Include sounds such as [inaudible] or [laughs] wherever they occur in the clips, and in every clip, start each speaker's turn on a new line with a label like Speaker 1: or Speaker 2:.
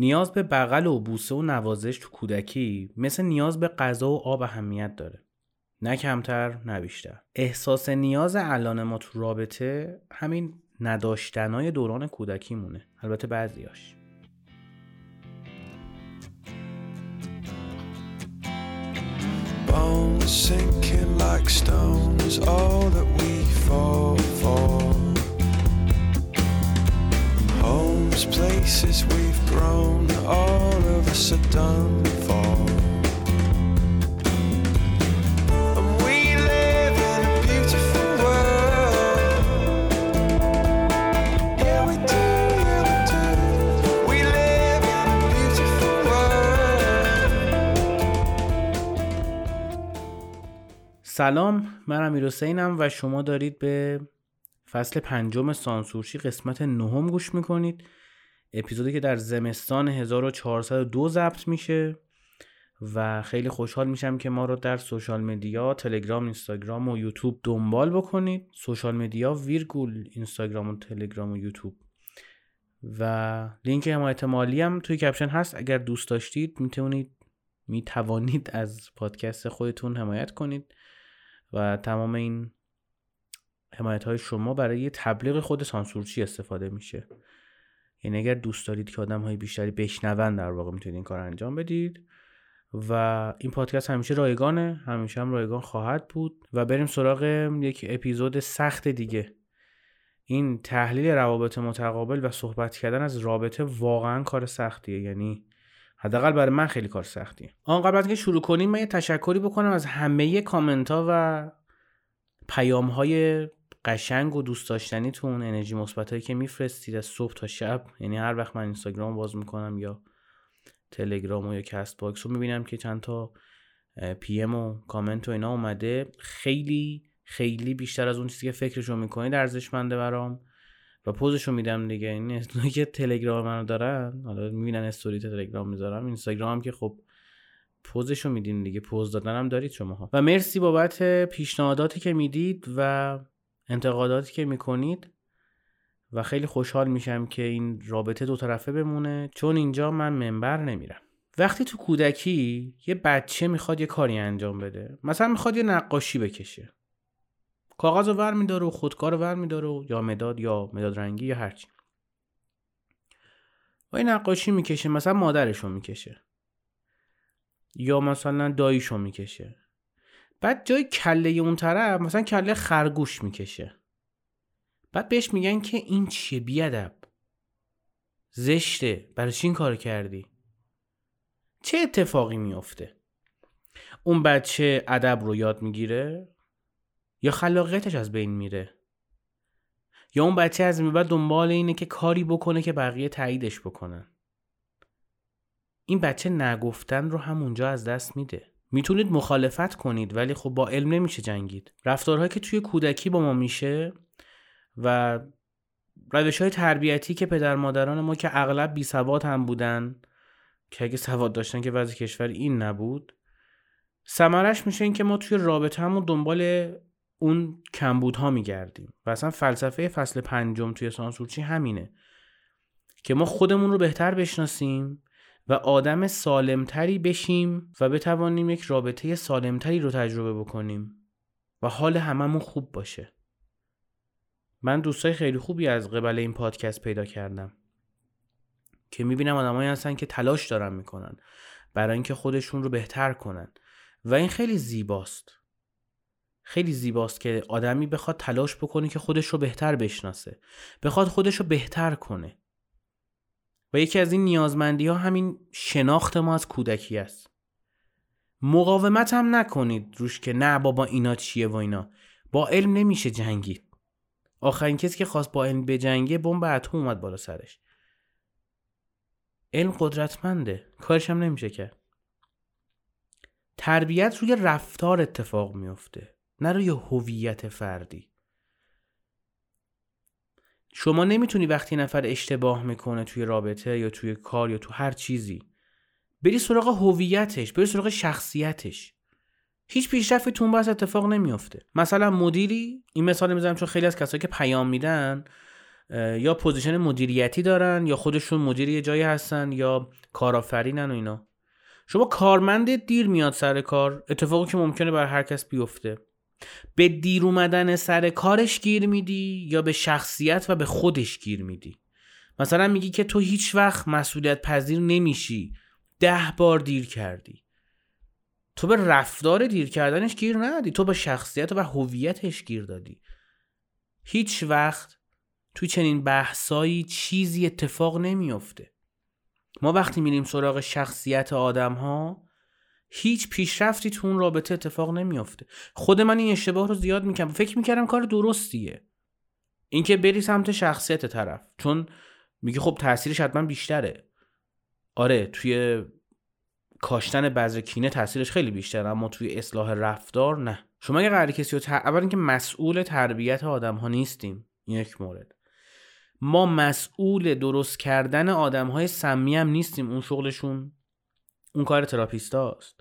Speaker 1: نیاز به بغل و بوسه و نوازش تو کودکی مثل نیاز به غذا و آب اهمیت داره. نه کمتر نه بیشتر. احساس نیاز الان ما تو رابطه همین نداشتنای دوران کودکی مونه البته بعضیاش. Bones like stones, all that we fall for. Homes, places we've grown, all of us are done for. سلام من امیر حسینم و شما دارید به فصل پنجم سانسورشی قسمت نهم گوش می‌کنید. اپیزودی که در زمستان 1402 ضبط میشه و خیلی خوشحال میشم که ما رو در social media تلگرام اینستاگرام و یوتیوب دنبال بکنید. social media ویرگول اینستاگرام و تلگرام و یوتیوب. و لینک حمایت مالی هم توی caption هست. اگر دوست داشتید می‌تونید می‌توانید از پادکست خودتون حمایت کنید و تمام این حمایت های شما برای تبلیغ خود سانسورچی استفاده میشه. یعنی اگر دوست دارید که آدم های بیشتری بشنون در واقع می‌تونید این کار انجام بدید. و این پادکست همیشه رایگانه همیشه هم رایگان خواهد بود. و بریم سراغ یک اپیزود سخت دیگه. این تحلیل روابط متقابل و صحبت کردن از رابطه واقعا کار سختیه. یعنی حداقل برای من خیلی کار سختیه. آن قبل از که شروع کنیم من یه تشکری بکنم از همه کامنت ها و پیام های قشنگ و دوست داشتنیتون انرژی مثبتایی که میفرستید از صبح تا شب. یعنی هر وقت من اینستاگرام باز می‌کنم یا تلگرام و یا Castbox رو می‌بینم که چند تا PM و کامنت و اینا اومده. خیلی خیلی بیشتر از اون چیزی که فکرشو می‌کنید ارزشمنده برام. و پزشو میدم دیگه. این [laughs] که تلگرام منو دارن حالا می‌بینن استوری تلگرام می‌ذارم. اینستاگرام که خب پوزشو میدین دیگه. پوز دادن هم دارید شماها. و مرسی بابت پیشنهاداتی که می‌دید و انتقاداتی که می‌کنید و خیلی خوشحال میشم که این رابطه دو طرفه بمونه چون اینجا من منبر نمیرم. وقتی تو کودکی یه بچه می‌خواد یه کاری انجام بده مثلا می‌خواد یه نقاشی بکشه. کاغذ رو ور میداره و خودکار رو ور میداره یا مداد یا مداد رنگی یا هرچی و این نقاشی می‌کشه مثلا مادرش رو می‌کشه. یا مثلا داییشو می‌کشه. بعد جای کله اون طرف مثلا کله خرگوش می‌کشه. بعد بهش میگن که این چیه بیادب. زشته. برای این کار کردی؟ چه اتفاقی میافته؟ اون بچه ادب رو یاد می‌گیره؟ یا خلاقیتش از بین میره؟ یا اون بچه از این دنبال اینه که کاری بکنه که بقیه تاییدش بکنن؟ این بچه نگفتن رو همونجا از دست میده. می‌تونید مخالفت کنید ولی خب با علم نمیشه جنگید. رفتارهایی که توی کودکی با ما میشه و روش های تربیتی که پدر مادران ما که اغلب بی سواد هم بودن که اگه سواد داشتن که وضع کشور این نبود سمرش میشه این که ما توی رابطه همون دنبال اون کمبودها میگردیم. و اصلا فلسفه فصل پنجم توی سانسورچی همینه؟ که ما خودمون رو بهتر بشناسیم و آدم سالمتری بشیم و بتوانیم یک رابطه سالمتری رو تجربه بکنیم و حال هممون خوب باشه. من دوستای خیلی خوبی از قبل این پادکست پیدا کردم که می‌بینم آدمایی هستن که تلاش دارن می‌کنن برای اینکه خودشون رو بهتر کنن. و این خیلی زیباست. خیلی زیباست که آدمی بخواد تلاش بکنه که خودش رو بهتر بشناسه. بخواد خودش رو بهتر کنه. و یکی از این نیازمندی ها همین شناخت ما از کودکی است. مقاومت هم نکنید روش که نه بابا اینا چیه و اینا. با علم نمیشه جنگید. آخرین کسی که خواست با علم بجنگه بمب اتم اومد بالا سرش. علم قدرتمنده. کارش هم نمیشه کرد. تربیت روی رفتار اتفاق میفته نه روی هویت فردی. شما نمی‌تونی وقتی نفر اشتباه می‌کنه توی رابطه یا توی کار یا تو هر چیزی بری سراغ هویتش بری سراغ شخصیتش. هیچ پیشرفتی تو بس اتفاق نمیافته. مثلا مدیری این مثال می‌زنم چون خیلی از کسایی که پیام میدن یا position مدیریتی دارن یا خودشون مدیر یه جایی هستن یا کارآفرینن و اینا. شما کارمند دیر میاد سر کار اتفاقی که ممکنه بر هر کس بیفته. به دیر اومدن سر کارش گیر میدی یا به شخصیت و به خودش گیر میدی؟ مثلا میگی که تو هیچ وقت مسئولیت پذیر نمیشی. ده بار دیر کردی. تو به رفتار دیر کردنش گیر ندادی. تو به شخصیت و هویتش گیر دادی. هیچ وقت توی چنین بحثایی چیزی اتفاق نمیافته. ما وقتی میریم سراغ شخصیت آدم ها هیچ پیشرفتی تو اون رابطه اتفاق نمیافته. خود من این اشتباه رو زیاد می‌کنم فکر می‌کردم کار درستیه. اینکه بری سمت شخصیت طرف. چون میگه خب تاثیرش حتما بیشتره. آره توی کاشتن بذر کینه تاثیرش خیلی بیشتر اما توی اصلاح رفتار نه. شما اگه قرار کسی رو تر... اول اینکه مسئول تربیت آدم ها نیستیم. یک مورد. ما مسئول درست کردن آدم های سمی هم نیستیم اون شغلشون. اون کار تراپیستاست.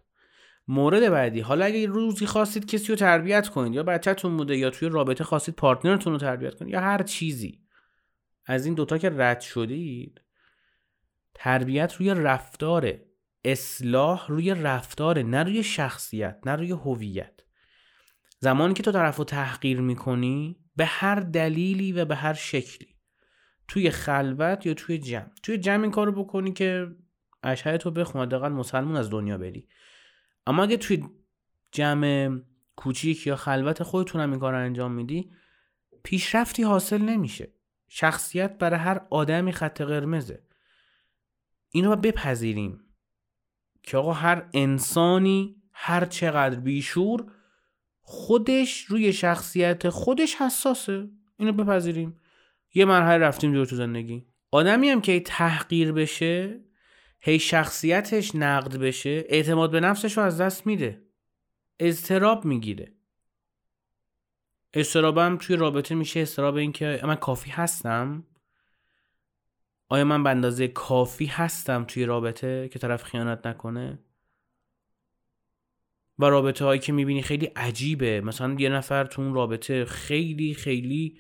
Speaker 1: مورد بعدی حالا اگه روزی خواستید کسی رو تربیت کنید یا بچهتون بوده یا توی رابطه خواستید پارتنرتون رو تربیت کنید یا هر چیزی از این دوتا که رد شدید تربیت روی رفتاره اصلاح روی رفتاره نه روی شخصیت نه روی هویت. زمانی که تو طرف رو تحقیر می‌کنی به هر دلیلی و به هر شکلی توی خلوت یا توی جمع. توی جمع این کارو بکنی که اشهای تو بخون حداقل مسلمون از دنیا بری. اما اگه توی جمع کوچیک یا خلوت خودتون هم این کار انجام میدی پیشرفتی حاصل نمیشه. شخصیت برای هر آدمی خط قرمزه. اینو بپذیریم که آقا هر انسانی هر چقدر بیشور خودش روی شخصیت خودش حساسه. اینو بپذیریم. یه مرحله رفتیم جور تو زندگی. آدمی هم که تحقیر بشه هی شخصیتش نقد بشه اعتماد به نفسش رو از دست میده. اضطراب می‌گیره. استرابم توی رابطه میشه استراب این که من کافی هستم؟ آیا من به اندازه کافی هستم توی رابطه که طرف خیانت نکنه؟ و رابطه هایی که می‌بینی خیلی عجیبه. مثلا یه نفر تو اون رابطه خیلی خیلی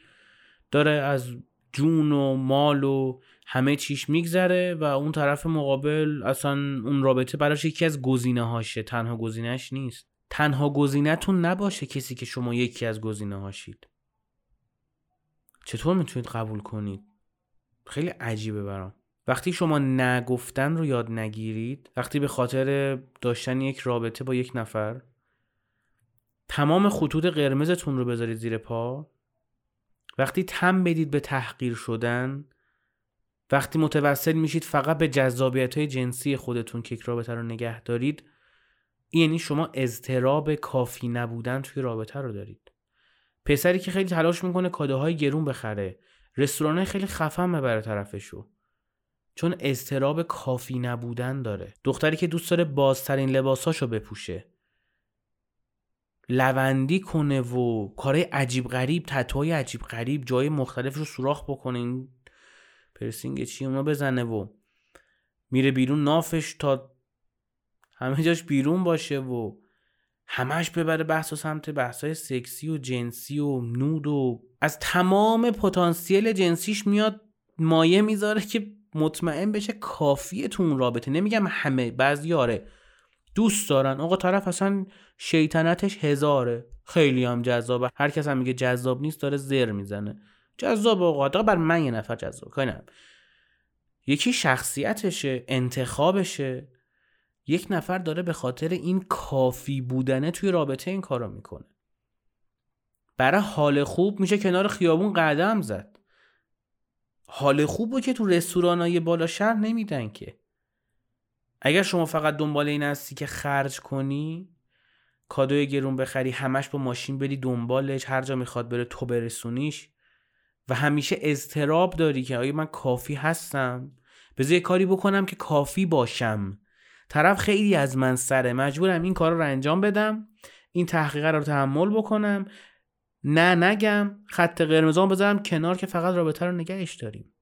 Speaker 1: داره از جون و مال و همه چیش میگذره و اون طرف مقابل اصلا اون رابطه براش یکی از گزینه هاشه تنها گزینهش نیست. تنها گزینهتون نباشه کسی که شما یکی از گزینه هاشید چطور می‌تونید قبول کنید؟ خیلی عجیبه برام. وقتی شما نگفتن رو یاد نگیرید وقتی به خاطر داشتن یک رابطه با یک نفر تمام خطوط قرمزتون رو بذارید زیر پا. وقتی تم بدید به تحقیر شدن وقتی متوسل میشید فقط به جذابیت های جنسی خودتون که یک رابطه رو نگه دارید. یعنی شما اضطراب کافی نبودن توی رابطه رو دارید. پسری که خیلی تلاش می‌کنه کادوهای گرون بخره. رستوران خیلی خفن ببره طرفشو. چون اضطراب کافی نبودن داره. دختری که دوست داره بازترین لباساشو بپوشه. لوندی کنه و کارهای عجیب غریب تتوهای عجیب غریب جای مختلف رو سوراخ بکنه. پرسینگ چی اونا بزنه و میره بیرون نافش تا همه جاش بیرون باشه و همش ببره بحث و سمت بحث سکسی و جنسی و نود و از تمام پتانسیل جنسیش میاد مایه می‌ذاره که مطمئن بشه کافیه تو اون رابطه. نمیگم همه بعضی آره دوست دارن. آقا طرف اصلا شیطنتش هزاره. خیلی هم جذابه. هر کس هم میگه جذاب نیست داره زر می‌زنه. جذاب آقا. بر من یه نفر جذاب. کنم یکی شخصیتشه انتخابشه. یک نفر داره به خاطر این کافی بودنه توی رابطه این کارو می‌کنه. برای حال خوب میشه کنار خیابون قدم زد. حال خوب رو که تو رستوران های بالا شهر نمیدن که. اگر شما فقط دنبال این هستی که خرج کنی کادوی گرون بخری همش با ماشین بری دنبالش هر جا می‌خواد بره تو برسونیش و همیشه اضطراب داری که آیا من کافی هستم؟ بذار کاری بکنم که کافی باشم. طرف خیلی از من سره. مجبورم این کار رو انجام بدم این تحقیق رو تحمل بکنم. نه نگم. خط قرمزان بذارم کنار که فقط رابطه رو نگهش داریم.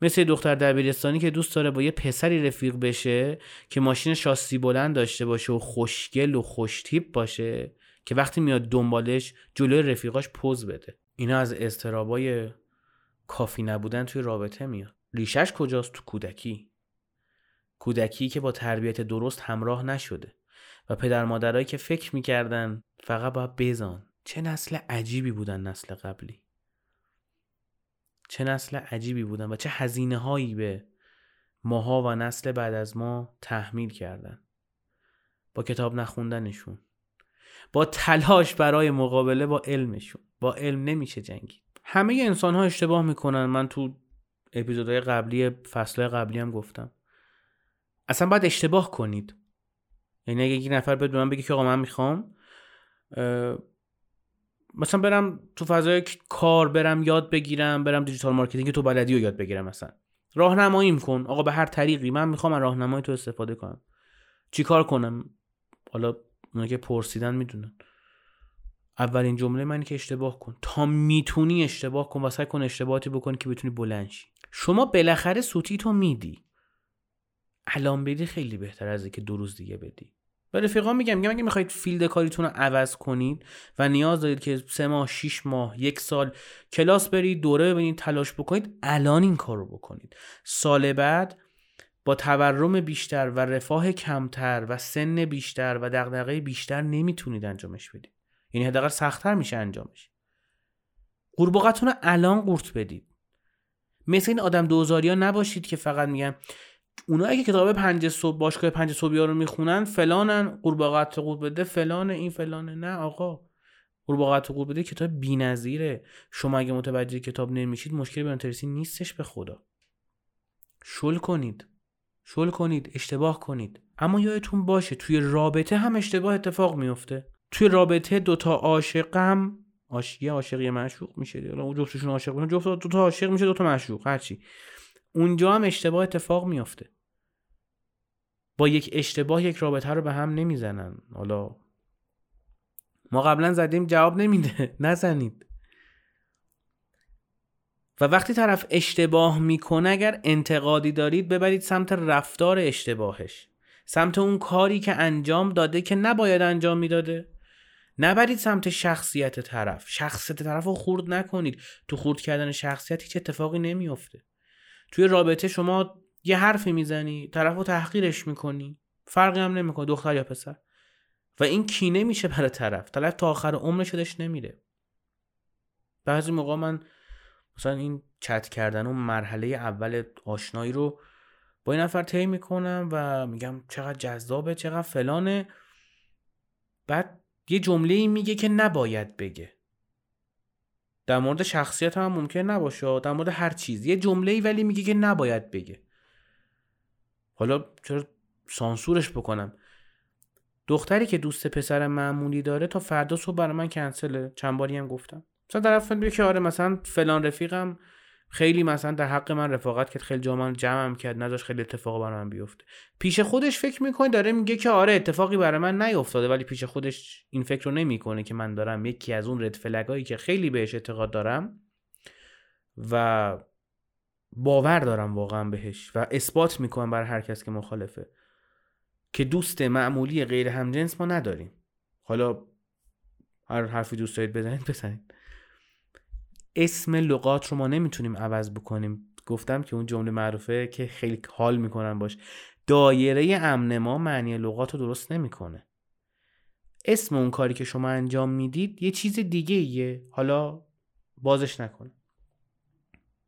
Speaker 1: مثل دختر دبیرستانی که دوست داره با یه پسری رفیق بشه که ماشین شاسی بلند داشته باشه و خوشگل و خوشتیپ باشه که وقتی میاد دنبالش جلوی رفیقاش پوز بده. اینا از استرابای کافی نبودن توی رابطه میاد. ریشش کجاست؟ تو کودکی. کودکی که با تربیت درست همراه نشده و پدر مادرایی که فکر می‌کردن فقط باید بزان. چه نسل عجیبی بودن نسل قبلی. چه نسل عجیبی بودن و چه هزینه هایی به ماها و نسل بعد از ما تحمیل کردن. با کتاب نخوندنشون. با تلاش برای مقابله با علمشون. با علم نمیشه جنگید. همه انسان ها اشتباه می‌کنن. من تو اپیزودهای قبلی فصل قبلی هم گفتم. اصلا باید اشتباه کنید. یعنی اگه یک نفر به من بگه که آقا من می‌خوام مثلا برم تو فضای کار برم یاد بگیرم برم digital marketing تو بلدی رو یاد بگیرم مثلا. راهنماییم کن. آقا به هر طریقی. من می‌خوام از راهنمایی تو استفاده کنم. چیکار کنم؟ حالا اونا که پرسیدن می‌دونن. اولین جمله منه که اشتباه کن. تا می‌تونی اشتباه کن و سعی کن اشتباهاتی بکنی که بتونی بلند شی. شما بالاخره سوتی تو میدی. الان بدی خیلی بهتر از اینکه دو روز دیگه بدی. به رفیقا میگم میگم اگه می‌خواید فیلد کاریتون رو عوض کنید و نیاز دارید که سه ماه شیش ماه یک سال کلاس برید دوره ببینید تلاش بکنید الان این کار رو بکنید. سال بعد با تورم بیشتر و رفاه کمتر و سن بیشتر و دغدغه بیشتر نمی‌تونید انجامش بدید. یعنی حداقل سختتر میشه انجامش. قورباغتون رو الان قورت بدید. مثل این آدم دوزاری ها نباشید که فقط میگن اونا که کتاب پنج صبح باشگاه پنج صبح رو می‌خونن فلانن قورباغت قورت بده فلان این فلانه نه آقا. قورباغت قورت بده کتاب بی‌نظیره. شما اگه متوجه کتاب نمیشید مشکلی به نیستش به خدا. شل کنید. شل کنید اشتباه کنید. اما یادتون باشه توی رابطه هم اشتباه اتفاق میفته توی رابطه دوتا عاشقم آش... یه عاشق یه معشوق میشه اون جفتشون عاشق میشن جفت دوتا عاشق میشه دوتا معشوق هرچی اونجا هم اشتباه اتفاق میفته با یک اشتباه یک رابطه رو به هم نمی‌زنن. حالا ما قبلا زدیم جواب نمیده. [laughs] نزنید. و وقتی طرف اشتباه می‌کنه اگر انتقادی دارید ببرید سمت رفتار اشتباهش. سمت اون کاری که انجام داده که نباید انجام می‌داده. نبرید سمت شخصیت طرف. شخصیت طرف رو خورد نکنید. تو خورد کردن شخصیت هیچ اتفاقی نمیافته. توی رابطه شما یه حرفی می‌زنی طرف رو تحقیرش می‌کنی. فرقی هم نمی‌کنه دختر یا پسر. و این کینه میشه برای طرف. طرف تا آخر عمرش داشت نمیره. بعضی موقع من مثلا این چت کردن و مرحله اول آشنایی رو با این نفر طی می‌کنم و میگم چقدر جذابه چقدر فلانه. بعد یه جمله ای میگه که نباید بگه. در مورد شخصیت هم ممکن نباشه در مورد هر چیز. یه جمله ای ولی میگه که نباید بگه. حالا چرا سانسورش بکنم؟ دختری که دوست پسر معمولی داره تا فردا صبح برای من کنسله. چند باری هم گفتم. مثلا طرف میگه که آره مثلا فلان رفیقم. خیلی مثلا در حق من رفاقت کرد خیلی جا من جمعم کرد نذاش خیلی اتفاق برای من بیفته پیش خودش فکر می‌کنه داره میگه که آره اتفاقی برای من نیفتاده ولی پیش خودش این فکر رو نمی‌کنه که من دارم یکی از اون رد فلگایی که خیلی بهش اعتقاد دارم و باور دارم واقعا بهش و اثبات می‌کنم برای هر کس که مخالفه که دوست معمولی غیر همجنس ما نداریم. حالا هر حرفی دوست دارید بزنید بزنید. اسم لغات رو ما نمی‌تونیم عوض بکنیم. گفتم که اون جمله معروفه که خیلی حال می‌کنن باش. دایره امن ما معنی لغات رو درست نمی‌کنه. اسم اون کاری که شما انجام می‌دید یه چیز دیگه ایه. حالا بازش نکنه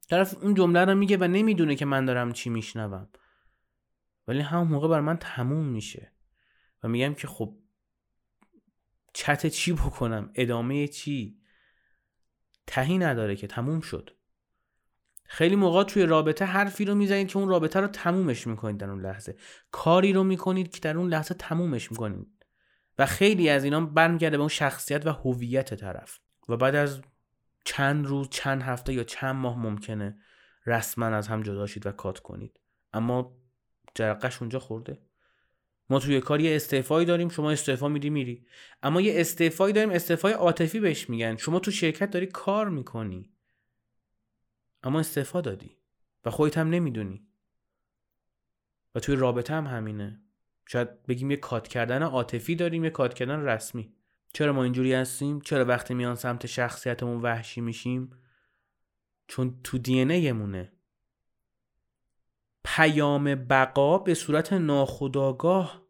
Speaker 1: طرف اون جمله رو میگه و نمی‌دونه که من دارم چی میشنوم. ولی همون موقع بر من تموم میشه. و میگم که خب چت چی بکنم؟ ادامه چی؟ تهی نداره که تموم شد. خیلی موقع توی رابطه حرفی رو می‌زنید که اون رابطه رو تمومش می‌کنید در اون لحظه. کاری رو می‌کنید که در اون لحظه تمومش می‌کنید. و خیلی از اینا برمیگرده به اون شخصیت و هویت طرف. و بعد از چند روز چند هفته یا چند ماه ممکنه رسما از هم جدا شید و کات کنید. اما جرقش اونجا خورده. ما توی کار یه استعفایی داریم شما استعفا میدی میری. اما یه استعفایی داریم استعفای عاطفی بهش میگن. شما تو شرکت داری کار می‌کنی. اما استعفا دادی و خودت هم نمی‌دونی. و توی رابطه هم همینه. شاید بگیم یه کات کردن عاطفی داریم یه کات کردن رسمی. چرا ما اینجوری هستیم؟ چرا وقتی میان سمت شخصیتمون وحشی میشیم؟ چون تو دی مونه. پیام بقا به صورت ناخودآگاه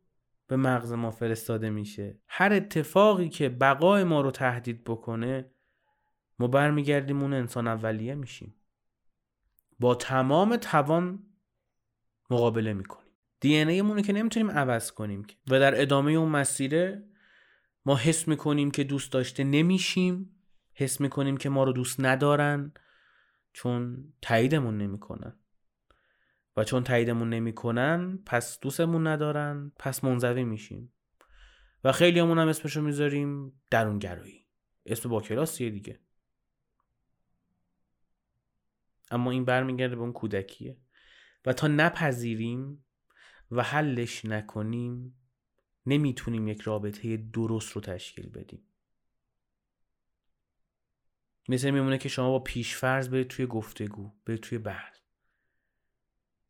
Speaker 1: به مغز ما فرستاده میشه. هر اتفاقی که بقای ما رو تهدید بکنه ما برمیگردیم اون انسان اولیه میشیم. با تمام توان مقابله می‌کنیم. دی این که نمی‌تونیم عوض کنیم و در ادامه اون مسیره ما حس می‌کنیم که دوست داشته نمیشیم. حس می‌کنیم که ما رو دوست ندارن چون تاییدمون نمی‌کنن. و چون تاییدمون نمی‌کنن پس دوستمون ندارن پس منزوی میشیم. و خیلی همون هم اسمشو می‌ذاریم درونگرایی. اسم با کلاسیه دیگه. اما این برمیگرده به اون کودکیه. و تا نپذیریم و حلش نکنیم نمی‌تونیم یک رابطه درست رو تشکیل بدیم. مثل میمونه که شما با پیشفرض برید توی گفتگو برید توی بحث.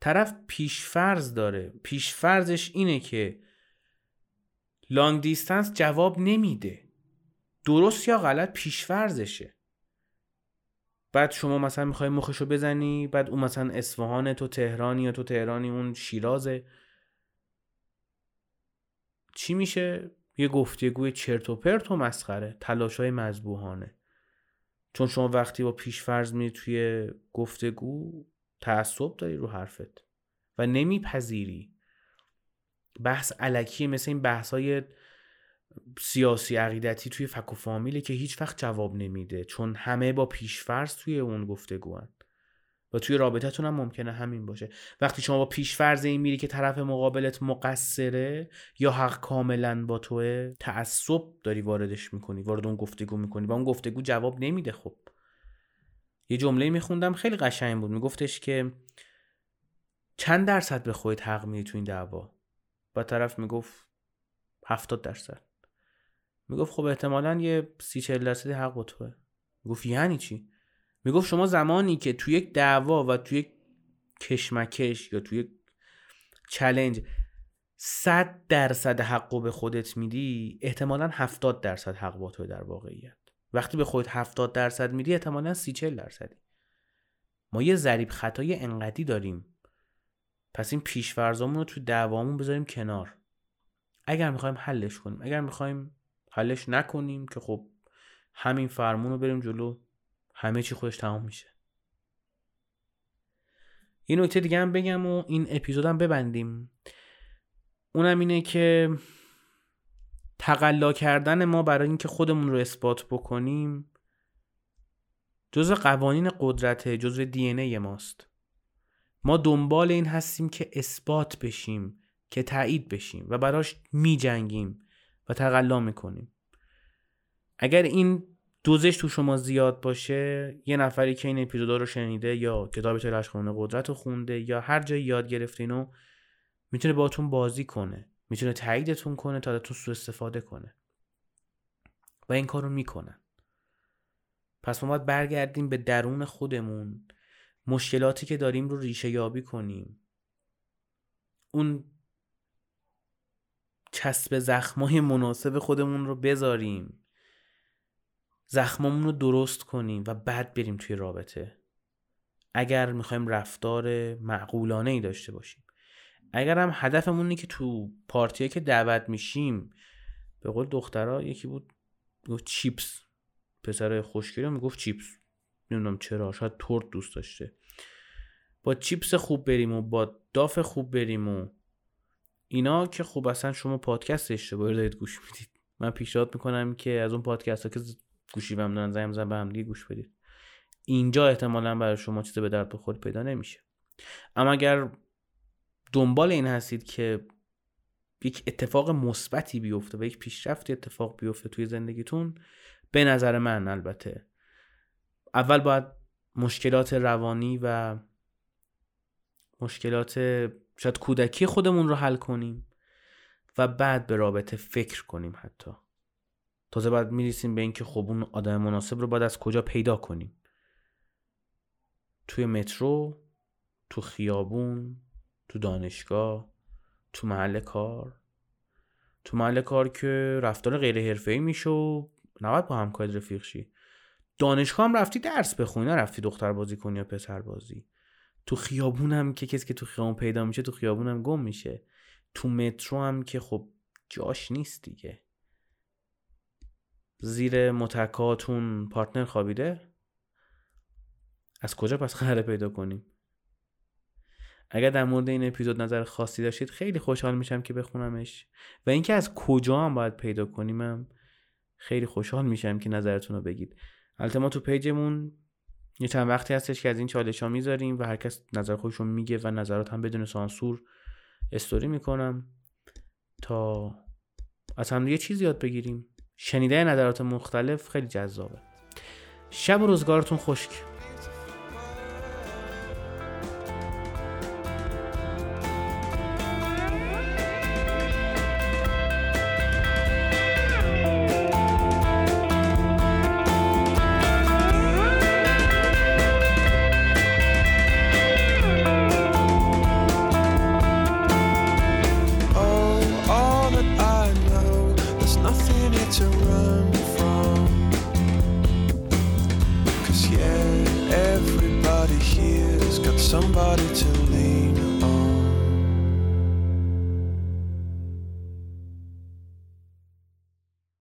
Speaker 1: طرف پیشفرض داره. پیشفرضش اینه که لانگ دیستنس جواب نمیده. درست یا غلط پیشفرضشه. بعد شما مثلا می‌خوای مخشو بزنی بعد اون مثلا اصفهان تو تهرانی یا تو تهرانی اون شیرازه. چی میشه؟ یه گفتگوی چرت و پرت و مسخره. تلاشای مذبوحانه. چون شما وقتی با پیشفرض میری توی گفتگو تعصب داری رو حرفت و نمیپذیری. بحث علکی مثل این بحث های سیاسی عقیدتی توی فک و فامیله که هیچ وقت جواب نمیده چون همه با پیشفرض توی اون گفتگوان. و توی رابطتون هم ممکنه همین باشه. وقتی شما با پیشفرض این میری که طرف مقابلت مقصره یا حق کاملا با توه تعصب داری واردش می‌کنی وارد اون گفتگو می‌کنی و اون گفتگو جواب نمیده خب. یه جمله میخوندم خیلی قشنگ بود. میگفتش که چند درصد به خودت حق میدی تو این دعوا؟ با طرف می‌گفت هفتاد درصد. می‌گفت خب احتمالا یه سی چل درصدی حق با توه. می‌گفت یعنی چی؟ می‌گفت شما زمانی که تو یک دعوا و تو یک کشمکش یا تو یک چلنج صد درصد حق به خودت میدی احتمالا هفتاد درصد حق با توه در واقعیت. وقتی به خودت 70 درصد میدی احتمالا 30 40 درصدی. ما یه ضریب خطای انقدی داریم. پس این پیشورزامون رو تو دعوامون بذاریم کنار. اگر می‌خوایم حلش کنیم. اگر می‌خوایم حلش نکنیم که خب همین فرمون رو بریم جلو همه چی خودش تمام میشه. این نکته دیگه هم بگم و این اپیزودم ببندیم. اونم اینه که تقلا کردن ما برای اینکه خودمون رو اثبات بکنیم جزء قوانین قدرت جزء دی ای ماست. ما دنبال این هستیم که اثبات بشیم که تایید بشیم و براش می جنگیم و تقلا می‌کنیم. اگر این دوزش تو شما زیاد باشه یه نفری که این اپیزودا رو شنیده یا کتاب تلاش قدرت رو خونده یا هر جایی یاد گرفته اینو می‌تونه باتون بازی کنه. می‌تونه تاییدتون کنه تا تو سو استفاده کنه. و این کارو می‌کنن پس ما باید برگردیم به درون خودمون. مشکلاتی که داریم رو ریشه یابی کنیم. اون چسب زخمای مناسب خودمون رو بذاریم. زخممون رو درست کنیم و بعد بریم توی رابطه. اگر می‌خوایم رفتار معقولانه ای داشته باشیم. اگر هم هدفمون اینه که تو پارتیه که دعوت میشیم به قول دخترها یکی بود گفت چیپس. پسر خوشگلی می‌گفت چیپس. نمی‌دونم چرا شاید تورت دوست داشته. با چیپس خوب بریم و با داف خوب بریم و اینا که خوب اصلا شما پادکست اشتباهی دارید گوش می‌دید. من پیشنهاد می‌کنم که از اون پادکست ها که گوشی بهم دارن زنگ زن به هم دیگه گوش بدید. اینجا احتمالا برای شما چیز به درد بخور پیدا نمیشه. اما اگر دنبال این هستید که یک اتفاق مثبتی بیفته و یک پیشرفتی اتفاق بیفته توی زندگیتون به نظر من البته. اول باید مشکلات روانی و مشکلات شاید کودکی خودمون رو حل کنیم و بعد به رابطه فکر کنیم حتی. تازه بعد میریسیم به اینکه خب اون آدم مناسب رو باید از کجا پیدا کنیم. توی مترو تو خیابون تو دانشگاه تو محل کار. تو محل کار که رفتار غیر حرفه‌ای میشه و نباید با همکارت رفیق شی. دانشگاه هم رفتی درس بخونی رفتی دختر بازی کنی یا پسر بازی. تو خیابون هم که کسی که تو خیابون پیدا میشه تو خیابون هم گم میشه. تو مترو هم که خب جاش نیست دیگه. زیر متکاتون پارتنر خوابیده؟ از کجا پس خره پیدا کنیم؟ اگر در مورد این اپیزود نظر خاصی داشتید خیلی خوشحال میشم که بخونمش. و اینکه از کجا هم باید پیدا کنیم خیلی خوشحال میشم که نظرتون رو بگید. البته ما تو پیجمون یه چند وقتی هستش که از این چالش ها می‌ذاریم و هر کس نظر خودش میگه و نظرات هم بدون سانسور استوری می‌کنم تا از هم یه چیزی یاد بگیریم. شنیده نظرات مختلف خیلی جذابه. شب و روزگارتون خشک. Somebody to